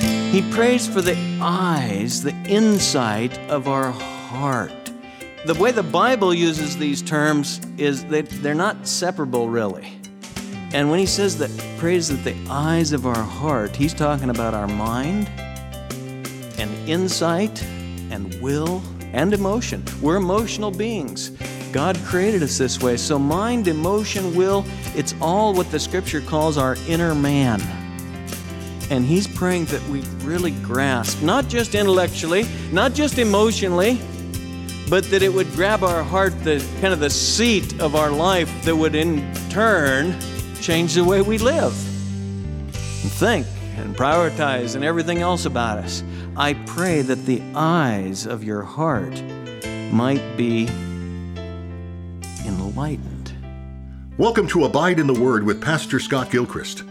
He prays for the eyes, the insight of our heart. The way the Bible uses these terms is that they're not separable, really. And when he says that praise that the eyes of our heart, he's talking about our mind and insight and will and emotion. We're emotional beings. God created us this way. So, mind, emotion, will, it's all what the scripture calls our inner man. And He's praying that we really grasp, not just intellectually, not just emotionally, but that it would grab our heart, the kind of the seat of our life that would in turn change the way we live and think and prioritize and everything else about us. I pray that the eyes of your heart might be enlightened. Welcome to Abide in the Word with Pastor Scott Gilchrist.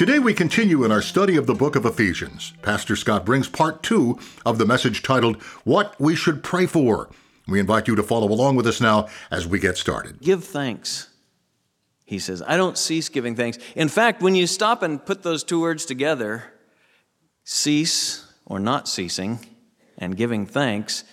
Today we continue in our study of the book of Ephesians. Pastor Scott brings part two of the message titled, What We Should Pray For. We invite you to follow along with us now as we get started. Give thanks. He says, I don't cease giving thanks. In fact, when you stop and put those two words together, cease or not ceasing and giving thanks,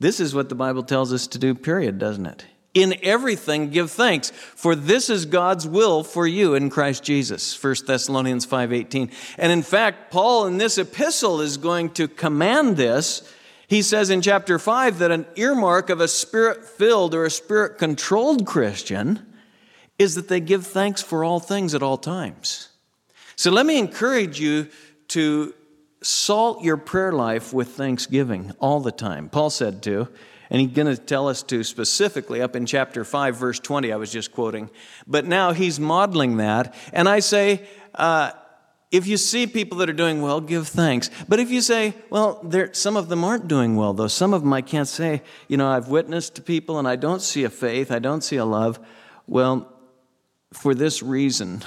this is what the Bible tells us to do, period, doesn't it? In everything, give thanks, for this is God's will for you in Christ Jesus. 1 Thessalonians 5:18. And in fact, Paul in this epistle is going to command this. He says in chapter 5 that an earmark of a spirit-filled or a spirit-controlled Christian is that they give thanks for all things at all times. So let me encourage you to salt your prayer life with thanksgiving all the time. Paul said to, and he's going to tell us to specifically up in chapter 5, verse 20, I was just quoting. But now he's modeling that. And I say, uh, if you see people that are doing well, give thanks. But if you say, well, some of them aren't doing well, though, some of them I can't say, you know, I've witnessed to people and I don't see a faith, I don't see a love. Well, for this reason,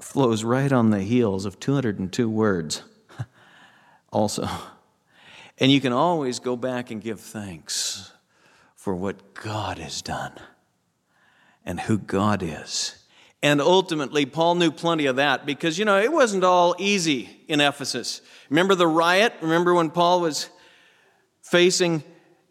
flows right on the heels of 202 words also. And you can always go back and give thanks for what God has done and who God is. And ultimately, Paul knew plenty of that because, you know, it wasn't all easy in Ephesus. Remember the riot? Remember when Paul was facing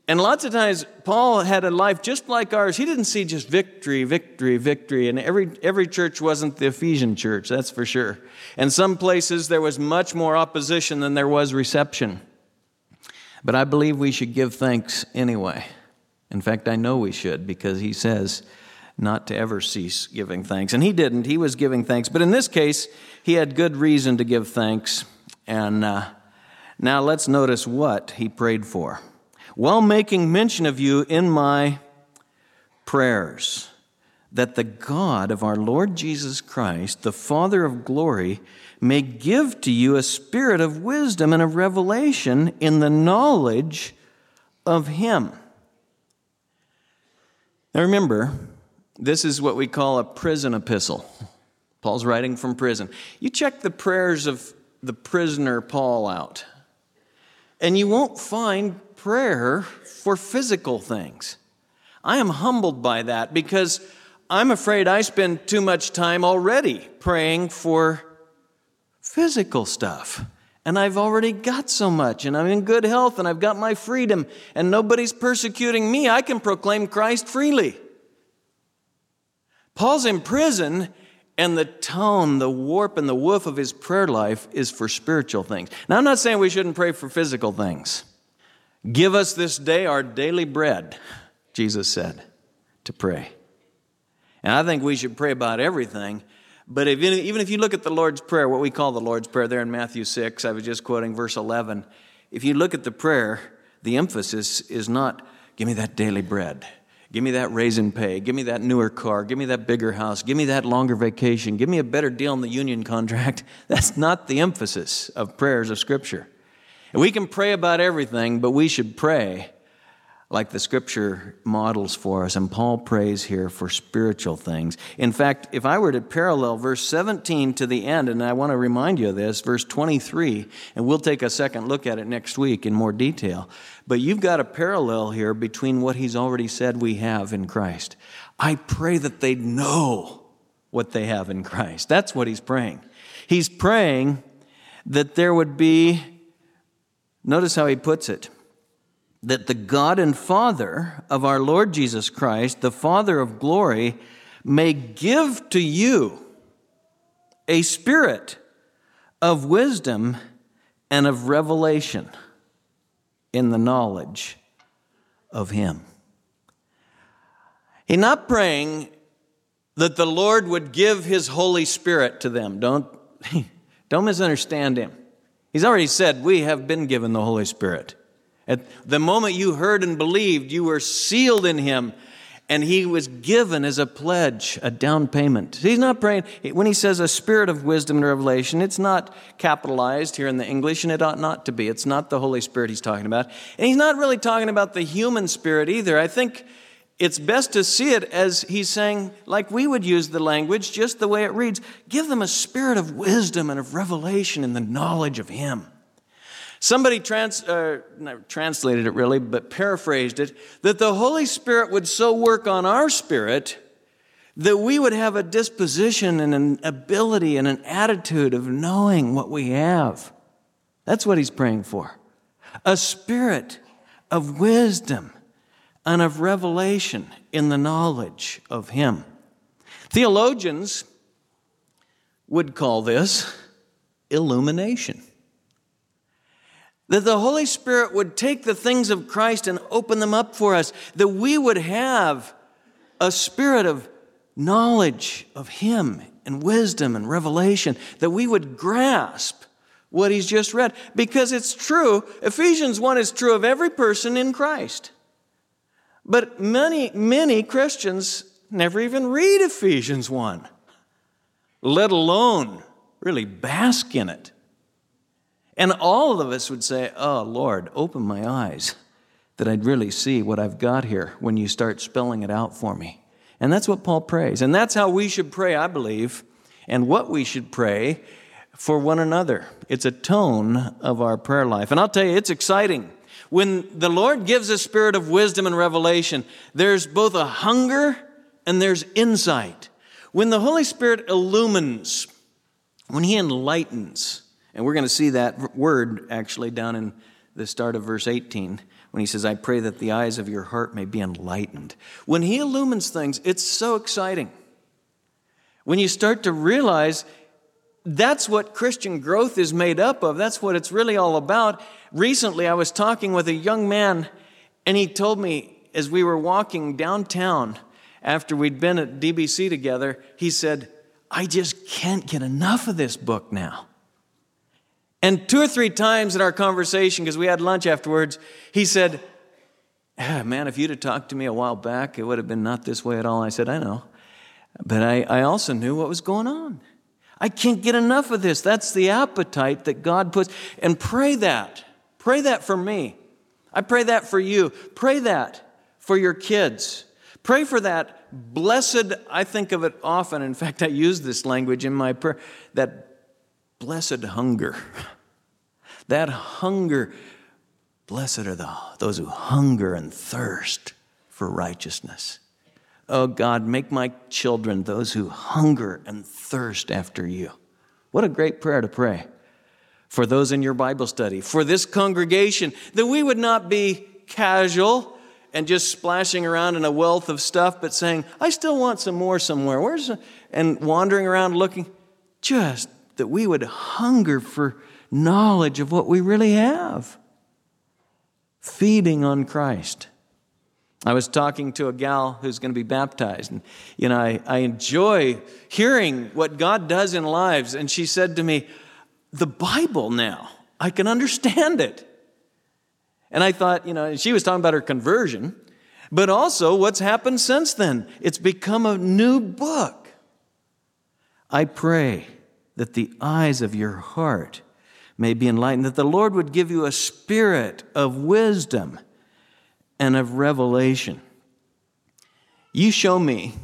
and lots of times, Paul had a life just like ours. He didn't see just victory, victory, victory. And every, every church wasn't the Ephesian church, that's for sure. And some places, there was much more opposition than there was reception. But I believe we should give thanks anyway. In fact, I know we should because he says not to ever cease giving thanks. And he didn't, he was giving thanks. But in this case, he had good reason to give thanks. And uh, now let's notice what he prayed for while making mention of you in my prayers, that the God of our Lord Jesus Christ, the Father of glory, may give to you a spirit of wisdom and a revelation in the knowledge of Him. Now remember, this is what we call a prison epistle. Paul's writing from prison. You check the prayers of the prisoner Paul out, and you won't find prayer for physical things. I am humbled by that because I'm afraid I spend too much time already praying for physical stuff. And I've already got so much, and I'm in good health, and I've got my freedom, and nobody's persecuting me. I can proclaim Christ freely. Paul's in prison, and the tone, the warp, and the woof of his prayer life is for spiritual things. Now, I'm not saying we shouldn't pray for physical things. Give us this day our daily bread, Jesus said to pray. And I think we should pray about everything. But if, even if you look at the Lord's Prayer, what we call the Lord's Prayer there in Matthew 6, I was just quoting verse 11. If you look at the prayer, the emphasis is not, give me that daily bread. Give me that raise and pay. Give me that newer car. Give me that bigger house. Give me that longer vacation. Give me a better deal in the union contract. That's not the emphasis of prayers of Scripture. And we can pray about everything, but we should pray like the scripture models for us. And Paul prays here for spiritual things. In fact, if I were to parallel verse 17 to the end, and I want to remind you of this, verse 23, and we'll take a second look at it next week in more detail. But you've got a parallel here between what he's already said we have in Christ. I pray that they know what they have in Christ. That's what he's praying. He's praying that there would be Notice how he puts it that the God and Father of our Lord Jesus Christ, the Father of glory, may give to you a spirit of wisdom and of revelation in the knowledge of Him. He's not praying that the Lord would give His Holy Spirit to them. Don't, don't misunderstand Him. He's already said, We have been given the Holy Spirit. At the moment you heard and believed, you were sealed in Him and he was given as a pledge, a down payment. He's not praying, when he says a spirit of wisdom and revelation, it's not capitalized here in the English, and it ought not to be. It's not the Holy Spirit he's talking about. And he's not really talking about the human spirit either. I think it's best to see it as he's saying, like we would use the language, just the way it reads give them a spirit of wisdom and of revelation in the knowledge of him. Somebody trans, uh, translated it really, but paraphrased it that the Holy Spirit would so work on our spirit that we would have a disposition and an ability and an attitude of knowing what we have. That's what he's praying for. A spirit of wisdom and of revelation in the knowledge of him. Theologians would call this illumination that the Holy Spirit would take the things of Christ and open them up for us, that we would have a spirit of knowledge of Him and wisdom and revelation, that we would grasp what He's just read. Because it's true, Ephesians 1 is true of every person in Christ. But many, many Christians never even read Ephesians 1, let alone really bask in it. And all of us would say, Oh, Lord, open my eyes that I'd really see what I've got here when you start spelling it out for me. And that's what Paul prays. And that's how we should pray, I believe, and what we should pray for one another. It's a tone of our prayer life. And I'll tell you, it's exciting. When the Lord gives a spirit of wisdom and revelation, there's both a hunger and there's insight. When the Holy Spirit illumines, when He enlightens, and we're going to see that word actually down in the start of verse 18 when he says, I pray that the eyes of your heart may be enlightened. When he illumines things, it's so exciting. When you start to realize that's what Christian growth is made up of, that's what it's really all about. Recently, I was talking with a young man, and he told me as we were walking downtown after we'd been at DBC together, he said, I just can't get enough of this book now. And two or three times in our conversation, because we had lunch afterwards, he said, ah, Man, if you'd have talked to me a while back, it would have been not this way at all. I said, I know. But I, I also knew what was going on. I can't get enough of this. That's the appetite that God puts. And pray that. Pray that for me. I pray that for you. Pray that for your kids. Pray for that blessed, I think of it often. In fact, I use this language in my prayer that blessed hunger. That hunger, blessed are the, those who hunger and thirst for righteousness. Oh God, make my children those who hunger and thirst after you. What a great prayer to pray for those in your Bible study, for this congregation, that we would not be casual and just splashing around in a wealth of stuff, but saying, I still want some more somewhere. Where's and wandering around looking, just that we would hunger for knowledge of what we really have. Feeding on Christ. I was talking to a gal who's going to be baptized, and you know, I, I enjoy hearing what God does in lives. And she said to me, The Bible now, I can understand it. And I thought, you know, she was talking about her conversion, but also what's happened since then. It's become a new book. I pray that the eyes of your heart may be enlightened, that the Lord would give you a spirit of wisdom and of revelation. You show me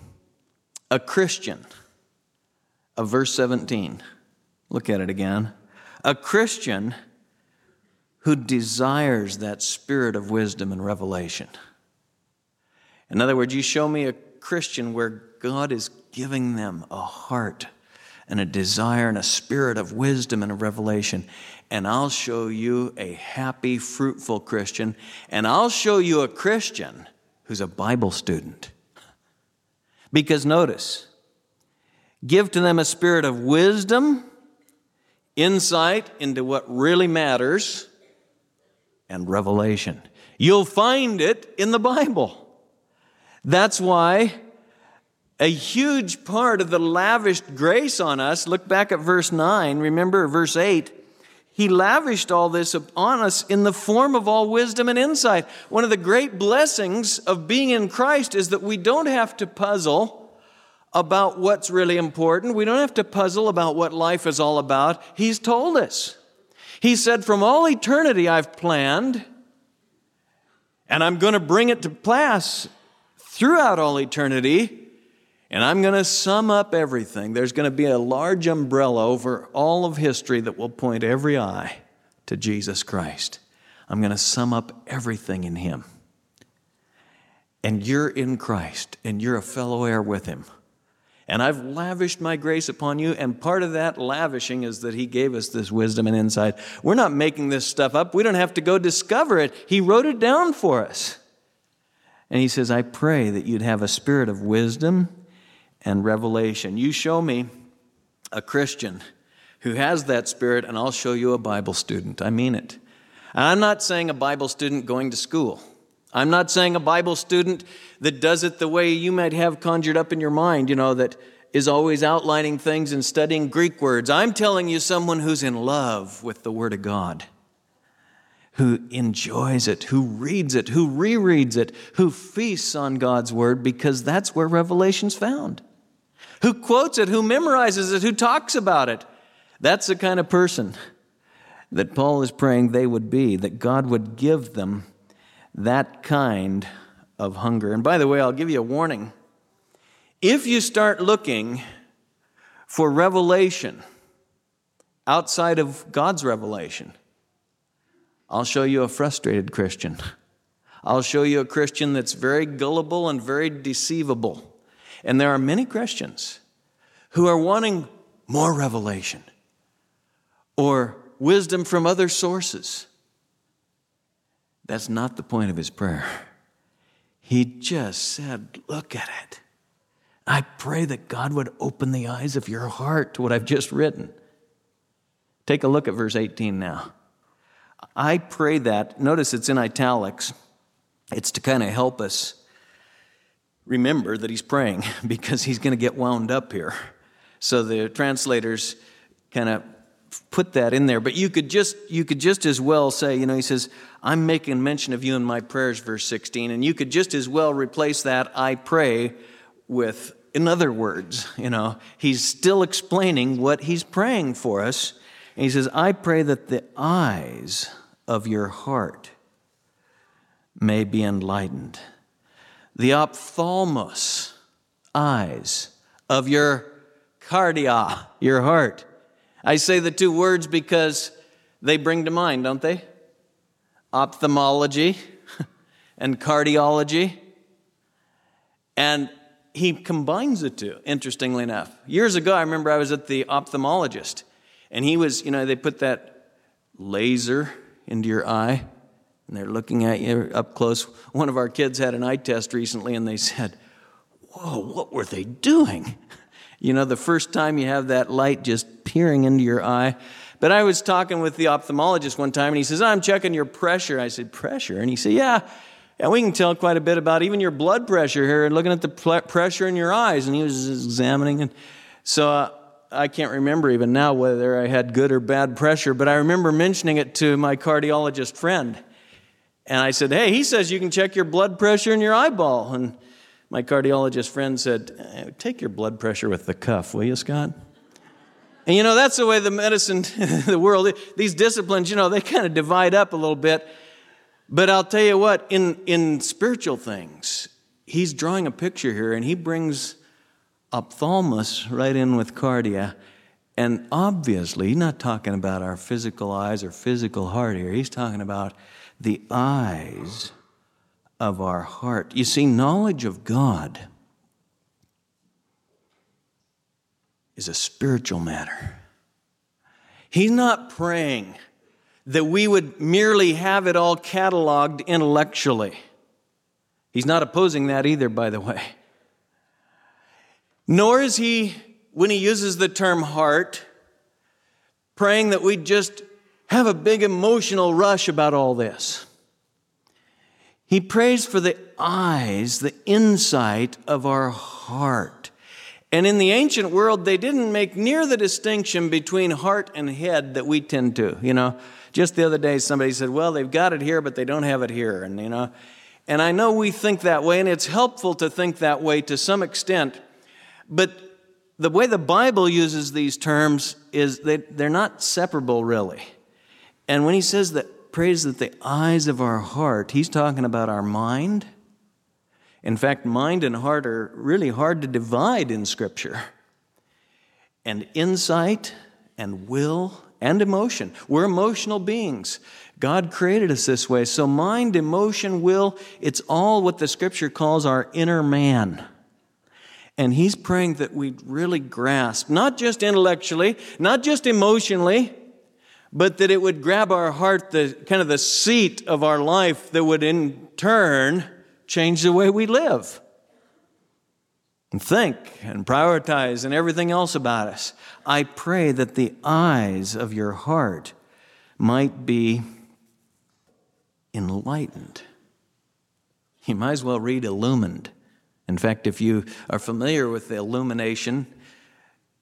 a Christian of verse 17. Look at it again. A Christian who desires that spirit of wisdom and revelation. In other words, you show me a Christian where God is giving them a heart and a desire and a spirit of wisdom and a revelation. And I'll show you a happy, fruitful Christian. And I'll show you a Christian who's a Bible student. Because notice, give to them a spirit of wisdom, insight into what really matters, and revelation. You'll find it in the Bible. That's why a huge part of the lavished grace on us, look back at verse 9, remember verse 8, he lavished all this upon us in the form of all wisdom and insight. One of the great blessings of being in Christ is that we don't have to puzzle about what's really important. We don't have to puzzle about what life is all about. He's told us. He said, From all eternity I've planned, and I'm going to bring it to pass throughout all eternity. And I'm going to sum up everything. There's going to be a large umbrella over all of history that will point every eye to Jesus Christ. I'm going to sum up everything in Him. And you're in Christ, and you're a fellow heir with Him. And I've lavished my grace upon you, and part of that lavishing is that He gave us this wisdom and insight. We're not making this stuff up, we don't have to go discover it. He wrote it down for us. And He says, I pray that you'd have a spirit of wisdom and revelation. You show me a Christian who has that spirit, and I'll show you a Bible student. I mean it. And I'm not saying a Bible student going to school. I'm not saying a Bible student that does it the way you might have conjured up in your mind, you know, that is always outlining things and studying Greek words. I'm telling you someone who's in love with the Word of God, who enjoys it, who reads it, who rereads it, who feasts on God's Word because that's where revelation's found who quotes it, who memorizes it, who talks about it. That's the kind of person that Paul is praying they would be, that God would give them that kind of hunger. And by the way, I'll give you a warning. If you start looking for revelation outside of God's revelation, I'll show you a frustrated Christian. I'll show you a Christian that's very gullible and very deceivable. And there are many Christians who are wanting more revelation or wisdom from other sources. That's not the point of his prayer. He just said, Look at it. I pray that God would open the eyes of your heart to what I've just written. Take a look at verse 18 now. I pray that, notice it's in italics, it's to kind of help us remember that he's praying because he's going to get wound up here. So the translators kind of put that in there. But you could just you could just as well say you know he says i'm making mention of you in my prayers verse 16 and you could just as well replace that i pray with in other words you know he's still explaining what he's praying for us. And he says i pray that the eyes of your heart may be enlightened the ophthalmos, eyes, of your cardia, your heart. I say the two words because they bring to mind, don't they? Ophthalmology and cardiology. And he combines the two, interestingly enough. Years ago, I remember I was at the ophthalmologist, and he was, you know, they put that laser into your eye and they're looking at you up close. One of our kids had an eye test recently, and they said, Whoa, what were they doing? You know, the first time you have that light just peering into your eye. But I was talking with the ophthalmologist one time, and he says, I'm checking your pressure. I said, Pressure? And he said, Yeah. And we can tell quite a bit about even your blood pressure here, looking at the pressure in your eyes. And he was examining. And so uh, I can't remember even now whether I had good or bad pressure, but I remember mentioning it to my cardiologist friend. And I said, Hey, he says you can check your blood pressure in your eyeball. And my cardiologist friend said, eh, Take your blood pressure with the cuff, will you, Scott? And you know, that's the way the medicine, the world, these disciplines, you know, they kind of divide up a little bit. But I'll tell you what, in, in spiritual things, he's drawing a picture here and he brings ophthalmos right in with cardia. And obviously, he's not talking about our physical eyes or physical heart here. He's talking about the eyes of our heart. You see, knowledge of God is a spiritual matter. He's not praying that we would merely have it all cataloged intellectually. He's not opposing that either, by the way. Nor is he, when he uses the term heart, praying that we just have a big emotional rush about all this. He prays for the eyes, the insight of our heart. And in the ancient world, they didn't make near the distinction between heart and head that we tend to. You know, just the other day, somebody said, Well, they've got it here, but they don't have it here. And, you know, and I know we think that way, and it's helpful to think that way to some extent. But the way the Bible uses these terms is that they're not separable, really. And when he says that praise that the eyes of our heart, he's talking about our mind. In fact, mind and heart are really hard to divide in Scripture. And insight and will and emotion. We're emotional beings. God created us this way. So, mind, emotion, will, it's all what the Scripture calls our inner man. And he's praying that we'd really grasp, not just intellectually, not just emotionally, but that it would grab our heart, the kind of the seat of our life that would in turn change the way we live and think and prioritize and everything else about us. I pray that the eyes of your heart might be enlightened. You might as well read illumined. In fact, if you are familiar with the illumination,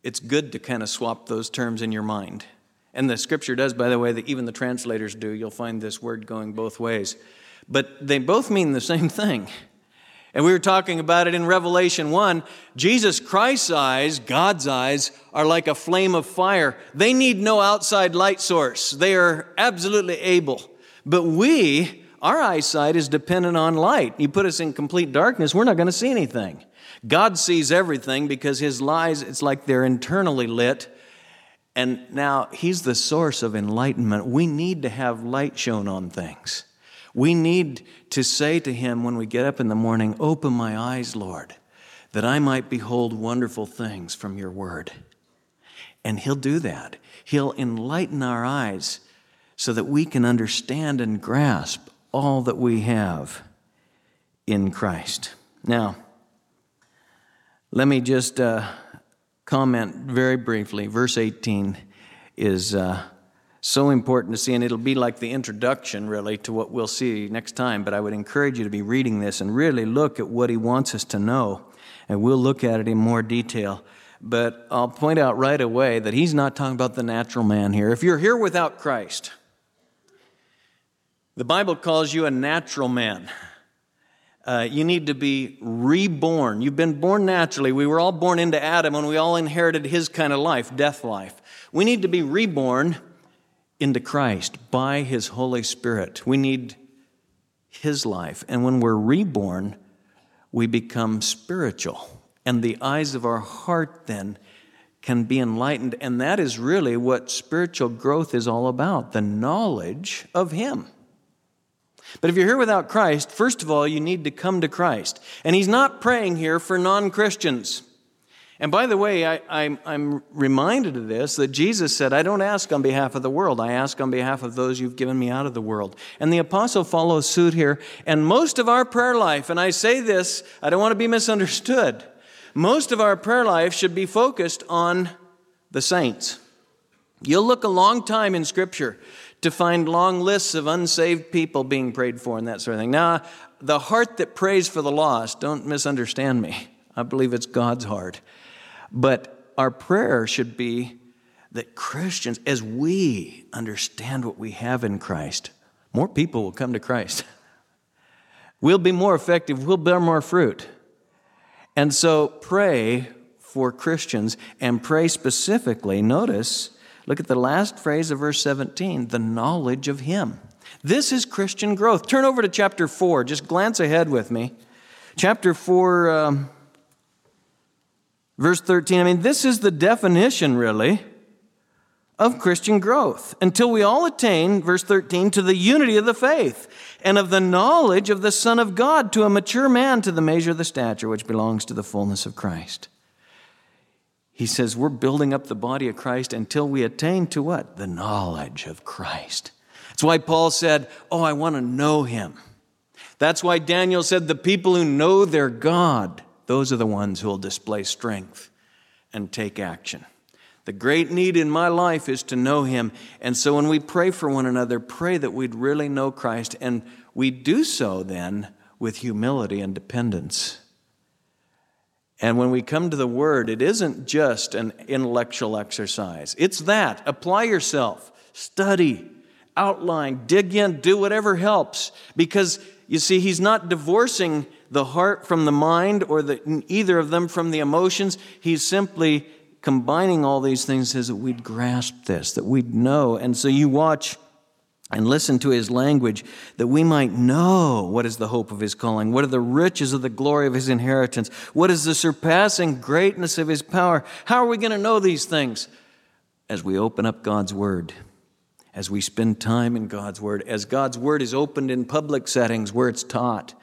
it's good to kind of swap those terms in your mind. And the scripture does, by the way, that even the translators do. You'll find this word going both ways. But they both mean the same thing. And we were talking about it in Revelation 1. Jesus Christ's eyes, God's eyes, are like a flame of fire. They need no outside light source. They are absolutely able. But we, our eyesight is dependent on light. You put us in complete darkness, we're not going to see anything. God sees everything because his lies, it's like they're internally lit. And now he's the source of enlightenment. We need to have light shown on things. We need to say to him when we get up in the morning, Open my eyes, Lord, that I might behold wonderful things from your word. And he'll do that. He'll enlighten our eyes so that we can understand and grasp all that we have in Christ. Now, let me just uh, comment very briefly. Verse 18 is uh, so important to see, and it'll be like the introduction, really, to what we'll see next time. But I would encourage you to be reading this and really look at what he wants us to know, and we'll look at it in more detail. But I'll point out right away that he's not talking about the natural man here. If you're here without Christ, the Bible calls you a natural man. Uh, you need to be reborn. You've been born naturally. We were all born into Adam and we all inherited his kind of life, death life. We need to be reborn into Christ by his Holy Spirit. We need his life. And when we're reborn, we become spiritual. And the eyes of our heart then can be enlightened. And that is really what spiritual growth is all about the knowledge of him. But if you're here without Christ, first of all, you need to come to Christ. And he's not praying here for non Christians. And by the way, I, am reminded of this that Jesus said, I don't ask on behalf of the world, I ask on behalf of those you've given me out of the world. And the apostle follows suit here. And most of our prayer life, and I say this, I don't want to be misunderstood, most of our prayer life should be focused on the saints. You'll look a long time in Scripture to find long lists of unsaved people being prayed for and that sort of thing. Now, the heart that prays for the lost, don't misunderstand me. I believe it's God's heart. But our prayer should be that Christians, as we understand what we have in Christ, more people will come to Christ. We'll be more effective, we'll bear more fruit. And so pray for Christians and pray specifically. Notice Look at the last phrase of verse 17 the knowledge of Him. This is Christian growth. Turn over to chapter 4. Just glance ahead with me. Chapter 4, um, verse 13. I mean, this is the definition, really, of Christian growth. Until we all attain, verse 13, to the unity of the faith and of the knowledge of the Son of God, to a mature man, to the measure of the stature which belongs to the fullness of Christ. He says we're building up the body of Christ until we attain to what? The knowledge of Christ. That's why Paul said, Oh, I want to know him. That's why Daniel said, The people who know their God, those are the ones who will display strength and take action. The great need in my life is to know him. And so when we pray for one another, pray that we'd really know Christ. And we do so then with humility and dependence. And when we come to the Word, it isn't just an intellectual exercise. It's that. Apply yourself, study, outline, dig in, do whatever helps. Because you see, He's not divorcing the heart from the mind or the, either of them from the emotions. He's simply combining all these things so that we'd grasp this, that we'd know. And so you watch and listen to his language that we might know what is the hope of his calling, what are the riches of the glory of his inheritance, what is the surpassing greatness of his power. How are we going to know these things? As we open up God's word, as we spend time in God's word, as God's word is opened in public settings where it's taught.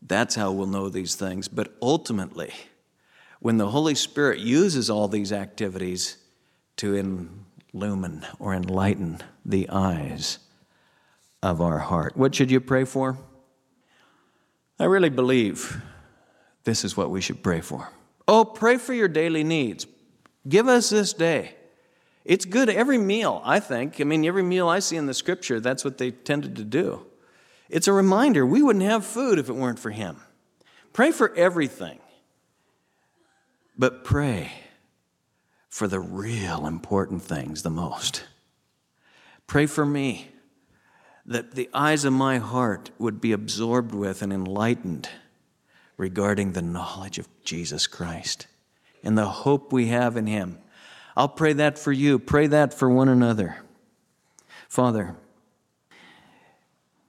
That's how we'll know these things. But ultimately, when the Holy Spirit uses all these activities to illumine or enlighten the eyes of our heart. What should you pray for? I really believe this is what we should pray for. Oh, pray for your daily needs. Give us this day. It's good every meal, I think. I mean, every meal I see in the scripture, that's what they tended to do. It's a reminder we wouldn't have food if it weren't for Him. Pray for everything, but pray for the real important things the most. Pray for me that the eyes of my heart would be absorbed with and enlightened regarding the knowledge of Jesus Christ and the hope we have in Him. I'll pray that for you. Pray that for one another. Father,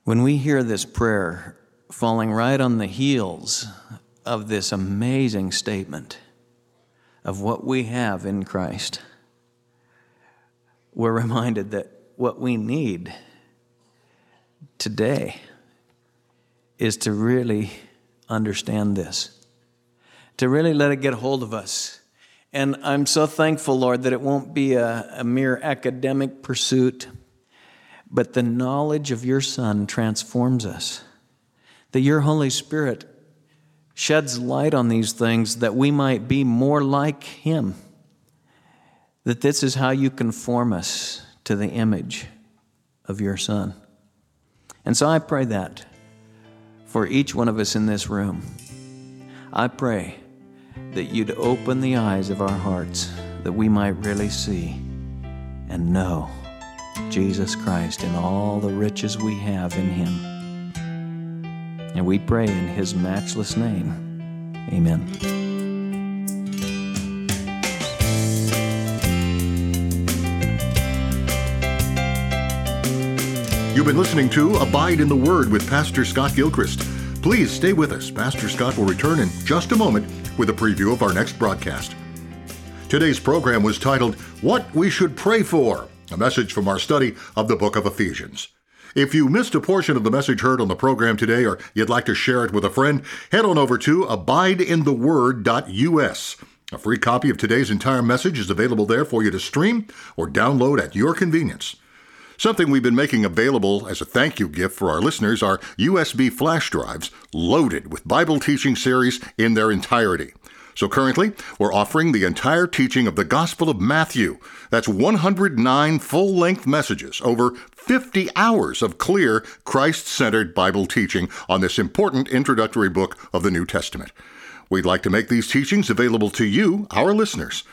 when we hear this prayer falling right on the heels of this amazing statement of what we have in Christ, we're reminded that what we need today is to really understand this, to really let it get hold of us. And I'm so thankful, Lord, that it won't be a, a mere academic pursuit, but the knowledge of your Son transforms us. That your Holy Spirit sheds light on these things that we might be more like Him. That this is how you conform us to the image of your Son. And so I pray that for each one of us in this room. I pray that you'd open the eyes of our hearts that we might really see and know Jesus Christ and all the riches we have in Him. And we pray in His matchless name. Amen. You've been listening to Abide in the Word with Pastor Scott Gilchrist. Please stay with us. Pastor Scott will return in just a moment with a preview of our next broadcast. Today's program was titled What We Should Pray For, a message from our study of the book of Ephesians. If you missed a portion of the message heard on the program today or you'd like to share it with a friend, head on over to abideintheword.us. A free copy of today's entire message is available there for you to stream or download at your convenience. Something we've been making available as a thank you gift for our listeners are USB flash drives loaded with Bible teaching series in their entirety. So currently, we're offering the entire teaching of the Gospel of Matthew. That's 109 full length messages, over 50 hours of clear, Christ centered Bible teaching on this important introductory book of the New Testament. We'd like to make these teachings available to you, our listeners.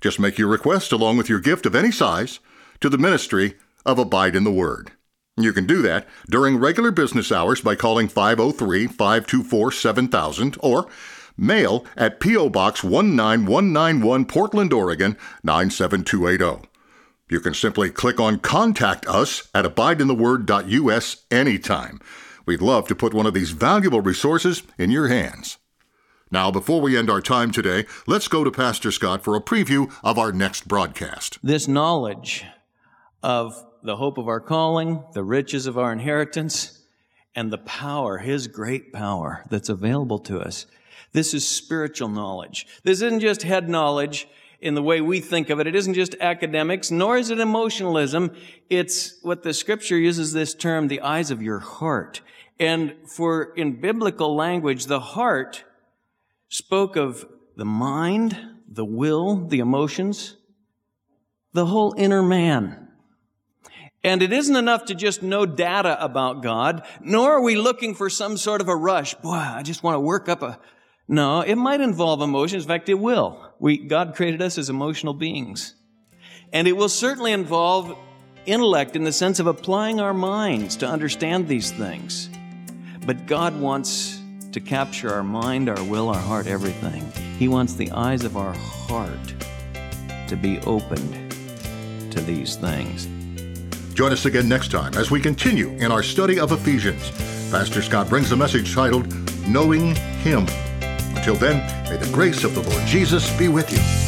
Just make your request along with your gift of any size to the ministry of Abide in the Word. You can do that during regular business hours by calling 503 524 7000 or mail at P.O. Box 19191 Portland, Oregon 97280. You can simply click on Contact Us at abideintheword.us anytime. We'd love to put one of these valuable resources in your hands. Now, before we end our time today, let's go to Pastor Scott for a preview of our next broadcast. This knowledge of the hope of our calling, the riches of our inheritance, and the power, His great power that's available to us. This is spiritual knowledge. This isn't just head knowledge in the way we think of it. It isn't just academics, nor is it emotionalism. It's what the scripture uses this term, the eyes of your heart. And for in biblical language, the heart spoke of the mind, the will, the emotions, the whole inner man. And it isn't enough to just know data about God, nor are we looking for some sort of a rush. Boy, I just want to work up a, no, it might involve emotions. In fact, it will. We, God created us as emotional beings. And it will certainly involve intellect in the sense of applying our minds to understand these things. But God wants to capture our mind, our will, our heart, everything. He wants the eyes of our heart to be opened to these things. Join us again next time as we continue in our study of Ephesians. Pastor Scott brings a message titled Knowing Him. Until then, may the grace of the Lord Jesus be with you.